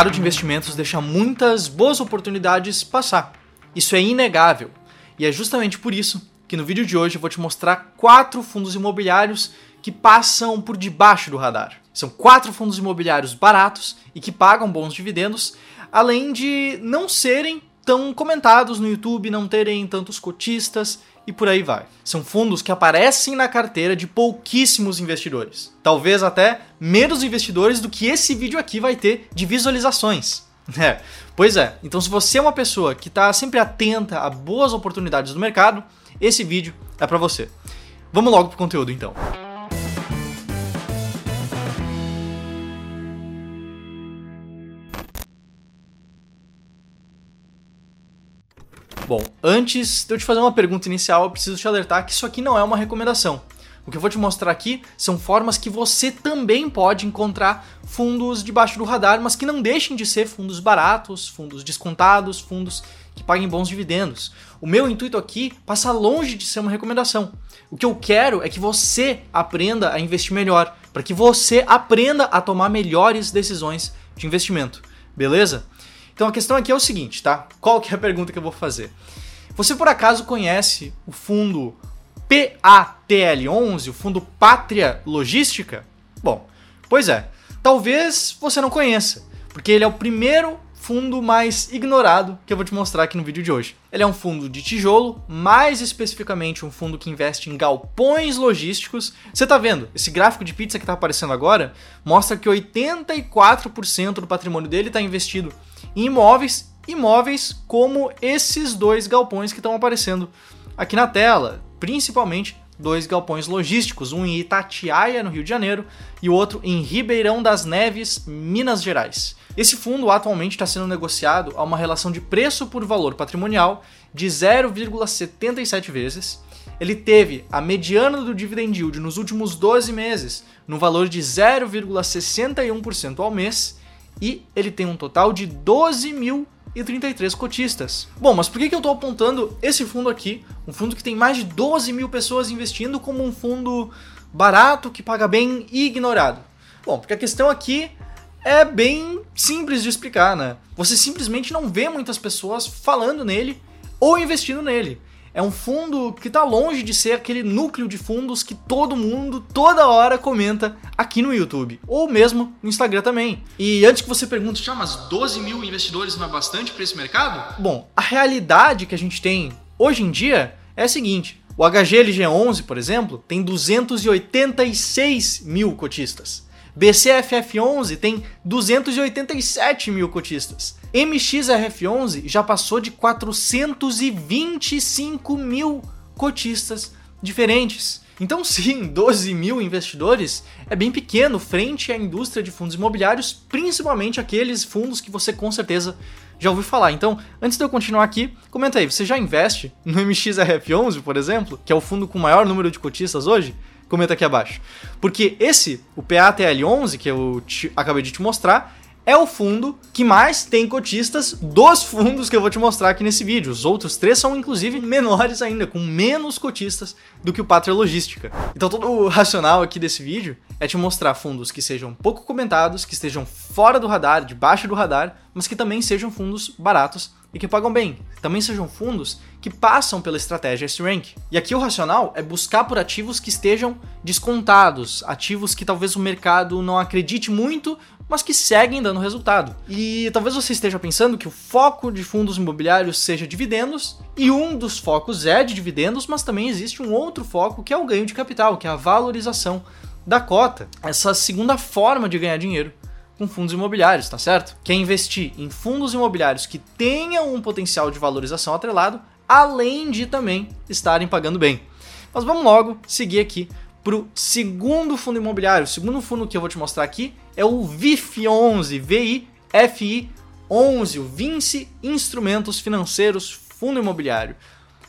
mercado de investimentos deixa muitas boas oportunidades passar. Isso é inegável. E é justamente por isso que no vídeo de hoje eu vou te mostrar quatro fundos imobiliários que passam por debaixo do radar. São quatro fundos imobiliários baratos e que pagam bons dividendos, além de não serem tão comentados no YouTube, não terem tantos cotistas e por aí vai. São fundos que aparecem na carteira de pouquíssimos investidores. Talvez até menos investidores do que esse vídeo aqui vai ter de visualizações. É, pois é. Então, se você é uma pessoa que está sempre atenta a boas oportunidades do mercado, esse vídeo é para você. Vamos logo pro conteúdo então. Bom, antes de eu te fazer uma pergunta inicial, eu preciso te alertar que isso aqui não é uma recomendação. O que eu vou te mostrar aqui são formas que você também pode encontrar fundos debaixo do radar, mas que não deixem de ser fundos baratos, fundos descontados, fundos que paguem bons dividendos. O meu intuito aqui passa longe de ser uma recomendação. O que eu quero é que você aprenda a investir melhor, para que você aprenda a tomar melhores decisões de investimento. Beleza? Então a questão aqui é o seguinte, tá? Qual que é a pergunta que eu vou fazer? Você por acaso conhece o fundo PATL11, o fundo Pátria Logística? Bom, pois é, talvez você não conheça, porque ele é o primeiro fundo mais ignorado que eu vou te mostrar aqui no vídeo de hoje. Ele é um fundo de tijolo, mais especificamente um fundo que investe em galpões logísticos. Você tá vendo? Esse gráfico de pizza que tá aparecendo agora mostra que 84% do patrimônio dele está investido em imóveis, imóveis como esses dois galpões que estão aparecendo aqui na tela, principalmente dois galpões logísticos, um em Itatiaia, no Rio de Janeiro, e o outro em Ribeirão das Neves, Minas Gerais. Esse fundo atualmente está sendo negociado a uma relação de preço por valor patrimonial de 0,77 vezes. Ele teve a mediana do dividend yield nos últimos 12 meses no valor de 0,61% ao mês e ele tem um total de 12.033 cotistas. Bom, mas por que, que eu estou apontando esse fundo aqui, um fundo que tem mais de 12 mil pessoas investindo, como um fundo barato, que paga bem e ignorado? Bom, porque a questão aqui é bem simples de explicar, né? Você simplesmente não vê muitas pessoas falando nele ou investindo nele. É um fundo que está longe de ser aquele núcleo de fundos que todo mundo, toda hora, comenta aqui no YouTube. Ou mesmo no Instagram também. E antes que você pergunte, ah, mas 12 mil investidores não é bastante para esse mercado? Bom, a realidade que a gente tem hoje em dia é a seguinte. O HGLG11, por exemplo, tem 286 mil cotistas. BCFF11 tem 287 mil cotistas. MXRF11 já passou de 425 mil cotistas diferentes. Então, sim, 12 mil investidores é bem pequeno frente à indústria de fundos imobiliários, principalmente aqueles fundos que você com certeza já ouviu falar. Então, antes de eu continuar aqui, comenta aí, você já investe no MXRF11, por exemplo, que é o fundo com maior número de cotistas hoje? Comenta aqui abaixo. Porque esse, o PATL11, que eu te, acabei de te mostrar, é o fundo que mais tem cotistas dos fundos que eu vou te mostrar aqui nesse vídeo. Os outros três são inclusive menores ainda, com menos cotistas do que o Pátria Logística. Então todo o racional aqui desse vídeo é te mostrar fundos que sejam pouco comentados, que estejam fora do radar, debaixo do radar, mas que também sejam fundos baratos e que pagam bem. Também sejam fundos que passam pela estratégia S-Rank. E aqui o racional é buscar por ativos que estejam descontados, ativos que talvez o mercado não acredite muito, mas que seguem dando resultado. E talvez você esteja pensando que o foco de fundos imobiliários seja dividendos, e um dos focos é de dividendos, mas também existe um outro foco que é o ganho de capital, que é a valorização da cota. Essa segunda forma de ganhar dinheiro com fundos imobiliários, tá certo? Quer investir em fundos imobiliários que tenham um potencial de valorização atrelado, além de também estarem pagando bem. Mas vamos logo seguir aqui para o segundo fundo imobiliário. O segundo fundo que eu vou te mostrar aqui é o VIF11, VIFI11, o Vinci Instrumentos Financeiros Fundo Imobiliário.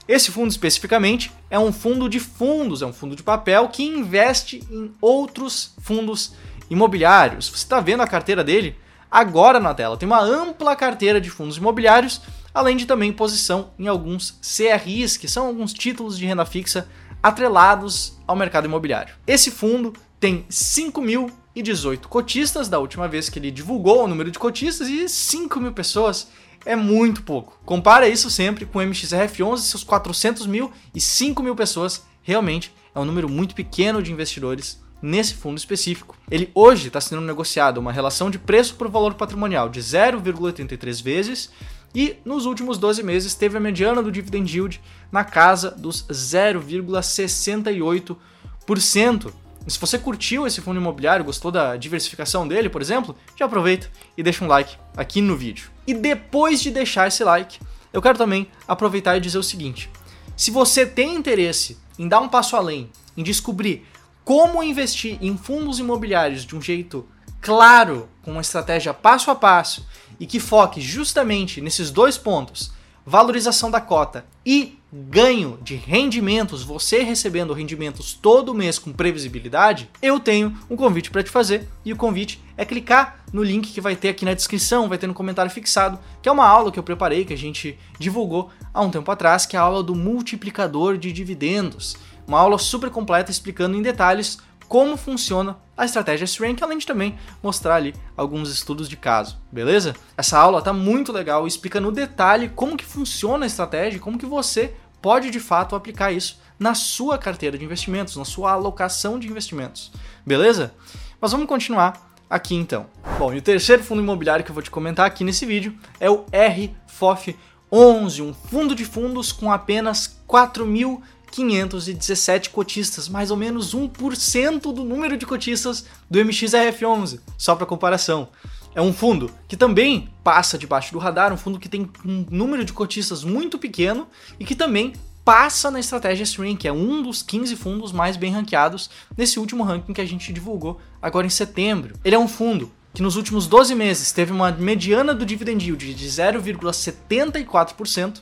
Esse fundo especificamente é um fundo de fundos, é um fundo de papel que investe em outros fundos imobiliários imobiliários. Você está vendo a carteira dele agora na tela. Tem uma ampla carteira de fundos imobiliários, além de também posição em alguns CRIs, que são alguns títulos de renda fixa atrelados ao mercado imobiliário. Esse fundo tem 5.000 1.018 cotistas da última vez que ele divulgou o número de cotistas e 5 mil pessoas é muito pouco. Compara isso sempre com o MXRF11, seus 400 mil e 5 mil pessoas. Realmente é um número muito pequeno de investidores nesse fundo específico. Ele hoje está sendo negociado uma relação de preço por valor patrimonial de 0,83 vezes e nos últimos 12 meses teve a mediana do dividend yield na casa dos 0,68%. Se você curtiu esse fundo imobiliário, gostou da diversificação dele, por exemplo, já aproveita e deixa um like aqui no vídeo. E depois de deixar esse like, eu quero também aproveitar e dizer o seguinte: se você tem interesse em dar um passo além, em descobrir como investir em fundos imobiliários de um jeito claro, com uma estratégia passo a passo e que foque justamente nesses dois pontos, valorização da cota e ganho de rendimentos, você recebendo rendimentos todo mês com previsibilidade, eu tenho um convite para te fazer e o convite é clicar no link que vai ter aqui na descrição, vai ter no comentário fixado, que é uma aula que eu preparei, que a gente divulgou há um tempo atrás, que é a aula do multiplicador de dividendos. Uma aula super completa explicando em detalhes como funciona a estratégia S-Rank, além de também mostrar ali alguns estudos de caso, beleza? Essa aula tá muito legal, explica no detalhe como que funciona a estratégia e como que você pode de fato aplicar isso na sua carteira de investimentos, na sua alocação de investimentos, beleza? Mas vamos continuar aqui então. Bom, e o terceiro fundo imobiliário que eu vou te comentar aqui nesse vídeo é o RFOF 11, um fundo de fundos com apenas 4 mil 517 cotistas, mais ou menos 1% do número de cotistas do MXRF11, só para comparação. É um fundo que também passa debaixo do radar, um fundo que tem um número de cotistas muito pequeno e que também passa na estratégia Stream, que é um dos 15 fundos mais bem ranqueados nesse último ranking que a gente divulgou agora em setembro. Ele é um fundo que nos últimos 12 meses teve uma mediana do dividend yield de 0,74%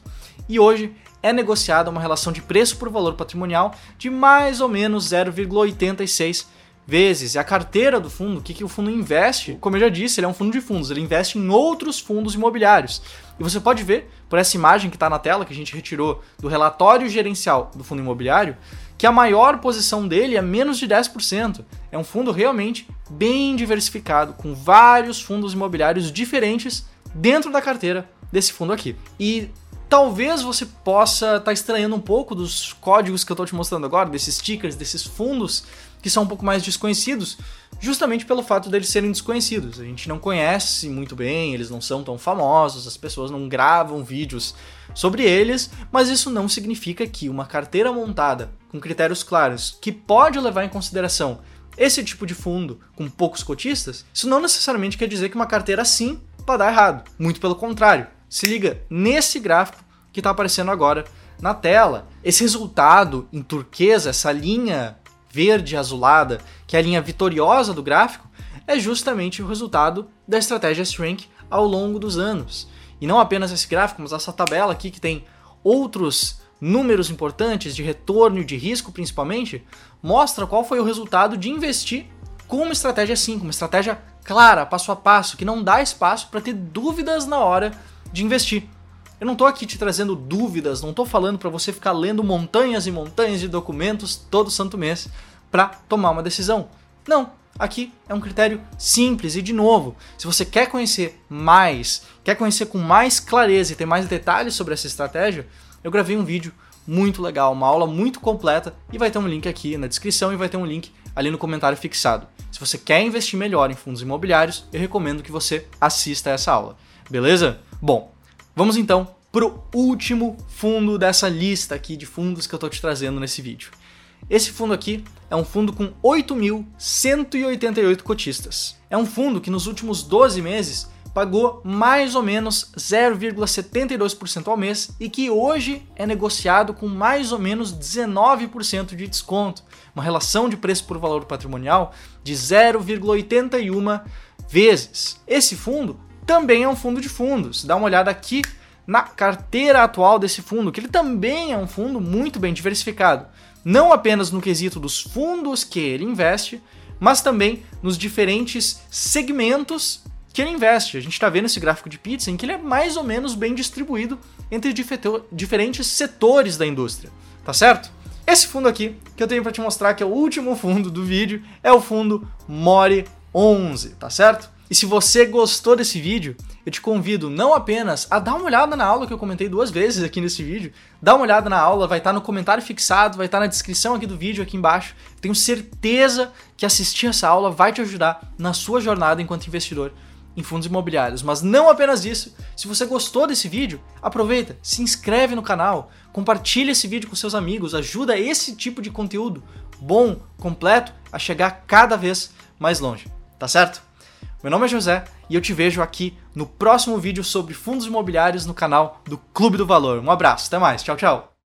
e hoje é negociada uma relação de preço por valor patrimonial de mais ou menos 0,86 vezes. E a carteira do fundo, o que, que o fundo investe? Como eu já disse, ele é um fundo de fundos, ele investe em outros fundos imobiliários. E você pode ver, por essa imagem que está na tela, que a gente retirou do relatório gerencial do fundo imobiliário, que a maior posição dele é menos de 10%. É um fundo realmente bem diversificado, com vários fundos imobiliários diferentes dentro da carteira desse fundo aqui. E Talvez você possa estar tá estranhando um pouco dos códigos que eu estou te mostrando agora, desses stickers, desses fundos que são um pouco mais desconhecidos, justamente pelo fato deles serem desconhecidos. A gente não conhece muito bem, eles não são tão famosos, as pessoas não gravam vídeos sobre eles, mas isso não significa que uma carteira montada com critérios claros, que pode levar em consideração esse tipo de fundo com poucos cotistas, isso não necessariamente quer dizer que uma carteira assim vai dar errado. Muito pelo contrário. Se liga nesse gráfico que está aparecendo agora na tela. Esse resultado em turquesa, essa linha verde azulada, que é a linha vitoriosa do gráfico, é justamente o resultado da estratégia Shrink ao longo dos anos. E não apenas esse gráfico, mas essa tabela aqui que tem outros números importantes de retorno e de risco principalmente, mostra qual foi o resultado de investir com uma estratégia assim, com uma estratégia clara, passo a passo, que não dá espaço para ter dúvidas na hora de investir. Eu não estou aqui te trazendo dúvidas, não estou falando para você ficar lendo montanhas e montanhas de documentos todo santo mês para tomar uma decisão. Não, aqui é um critério simples e de novo, se você quer conhecer mais, quer conhecer com mais clareza e ter mais detalhes sobre essa estratégia, eu gravei um vídeo muito legal, uma aula muito completa e vai ter um link aqui na descrição e vai ter um link ali no comentário fixado. Se você quer investir melhor em fundos imobiliários, eu recomendo que você assista essa aula. Beleza? Bom, vamos então pro último fundo dessa lista aqui de fundos que eu estou te trazendo nesse vídeo. Esse fundo aqui é um fundo com 8.188 cotistas. É um fundo que nos últimos 12 meses pagou mais ou menos 0,72% ao mês e que hoje é negociado com mais ou menos 19% de desconto, uma relação de preço por valor patrimonial de 0,81 vezes. Esse fundo também é um fundo de fundos. Dá uma olhada aqui na carteira atual desse fundo, que ele também é um fundo muito bem diversificado, não apenas no quesito dos fundos que ele investe, mas também nos diferentes segmentos que ele investe. A gente está vendo esse gráfico de pizza em que ele é mais ou menos bem distribuído entre diferentes setores da indústria, tá certo? Esse fundo aqui, que eu tenho para te mostrar que é o último fundo do vídeo, é o fundo More 11, tá certo? E se você gostou desse vídeo, eu te convido não apenas a dar uma olhada na aula que eu comentei duas vezes aqui nesse vídeo, dá uma olhada na aula, vai estar no comentário fixado, vai estar na descrição aqui do vídeo aqui embaixo. Tenho certeza que assistir essa aula vai te ajudar na sua jornada enquanto investidor em fundos imobiliários. Mas não apenas isso. Se você gostou desse vídeo, aproveita, se inscreve no canal, compartilha esse vídeo com seus amigos, ajuda esse tipo de conteúdo bom, completo, a chegar cada vez mais longe. Tá certo? Meu nome é José e eu te vejo aqui no próximo vídeo sobre fundos imobiliários no canal do Clube do Valor. Um abraço, até mais, tchau, tchau.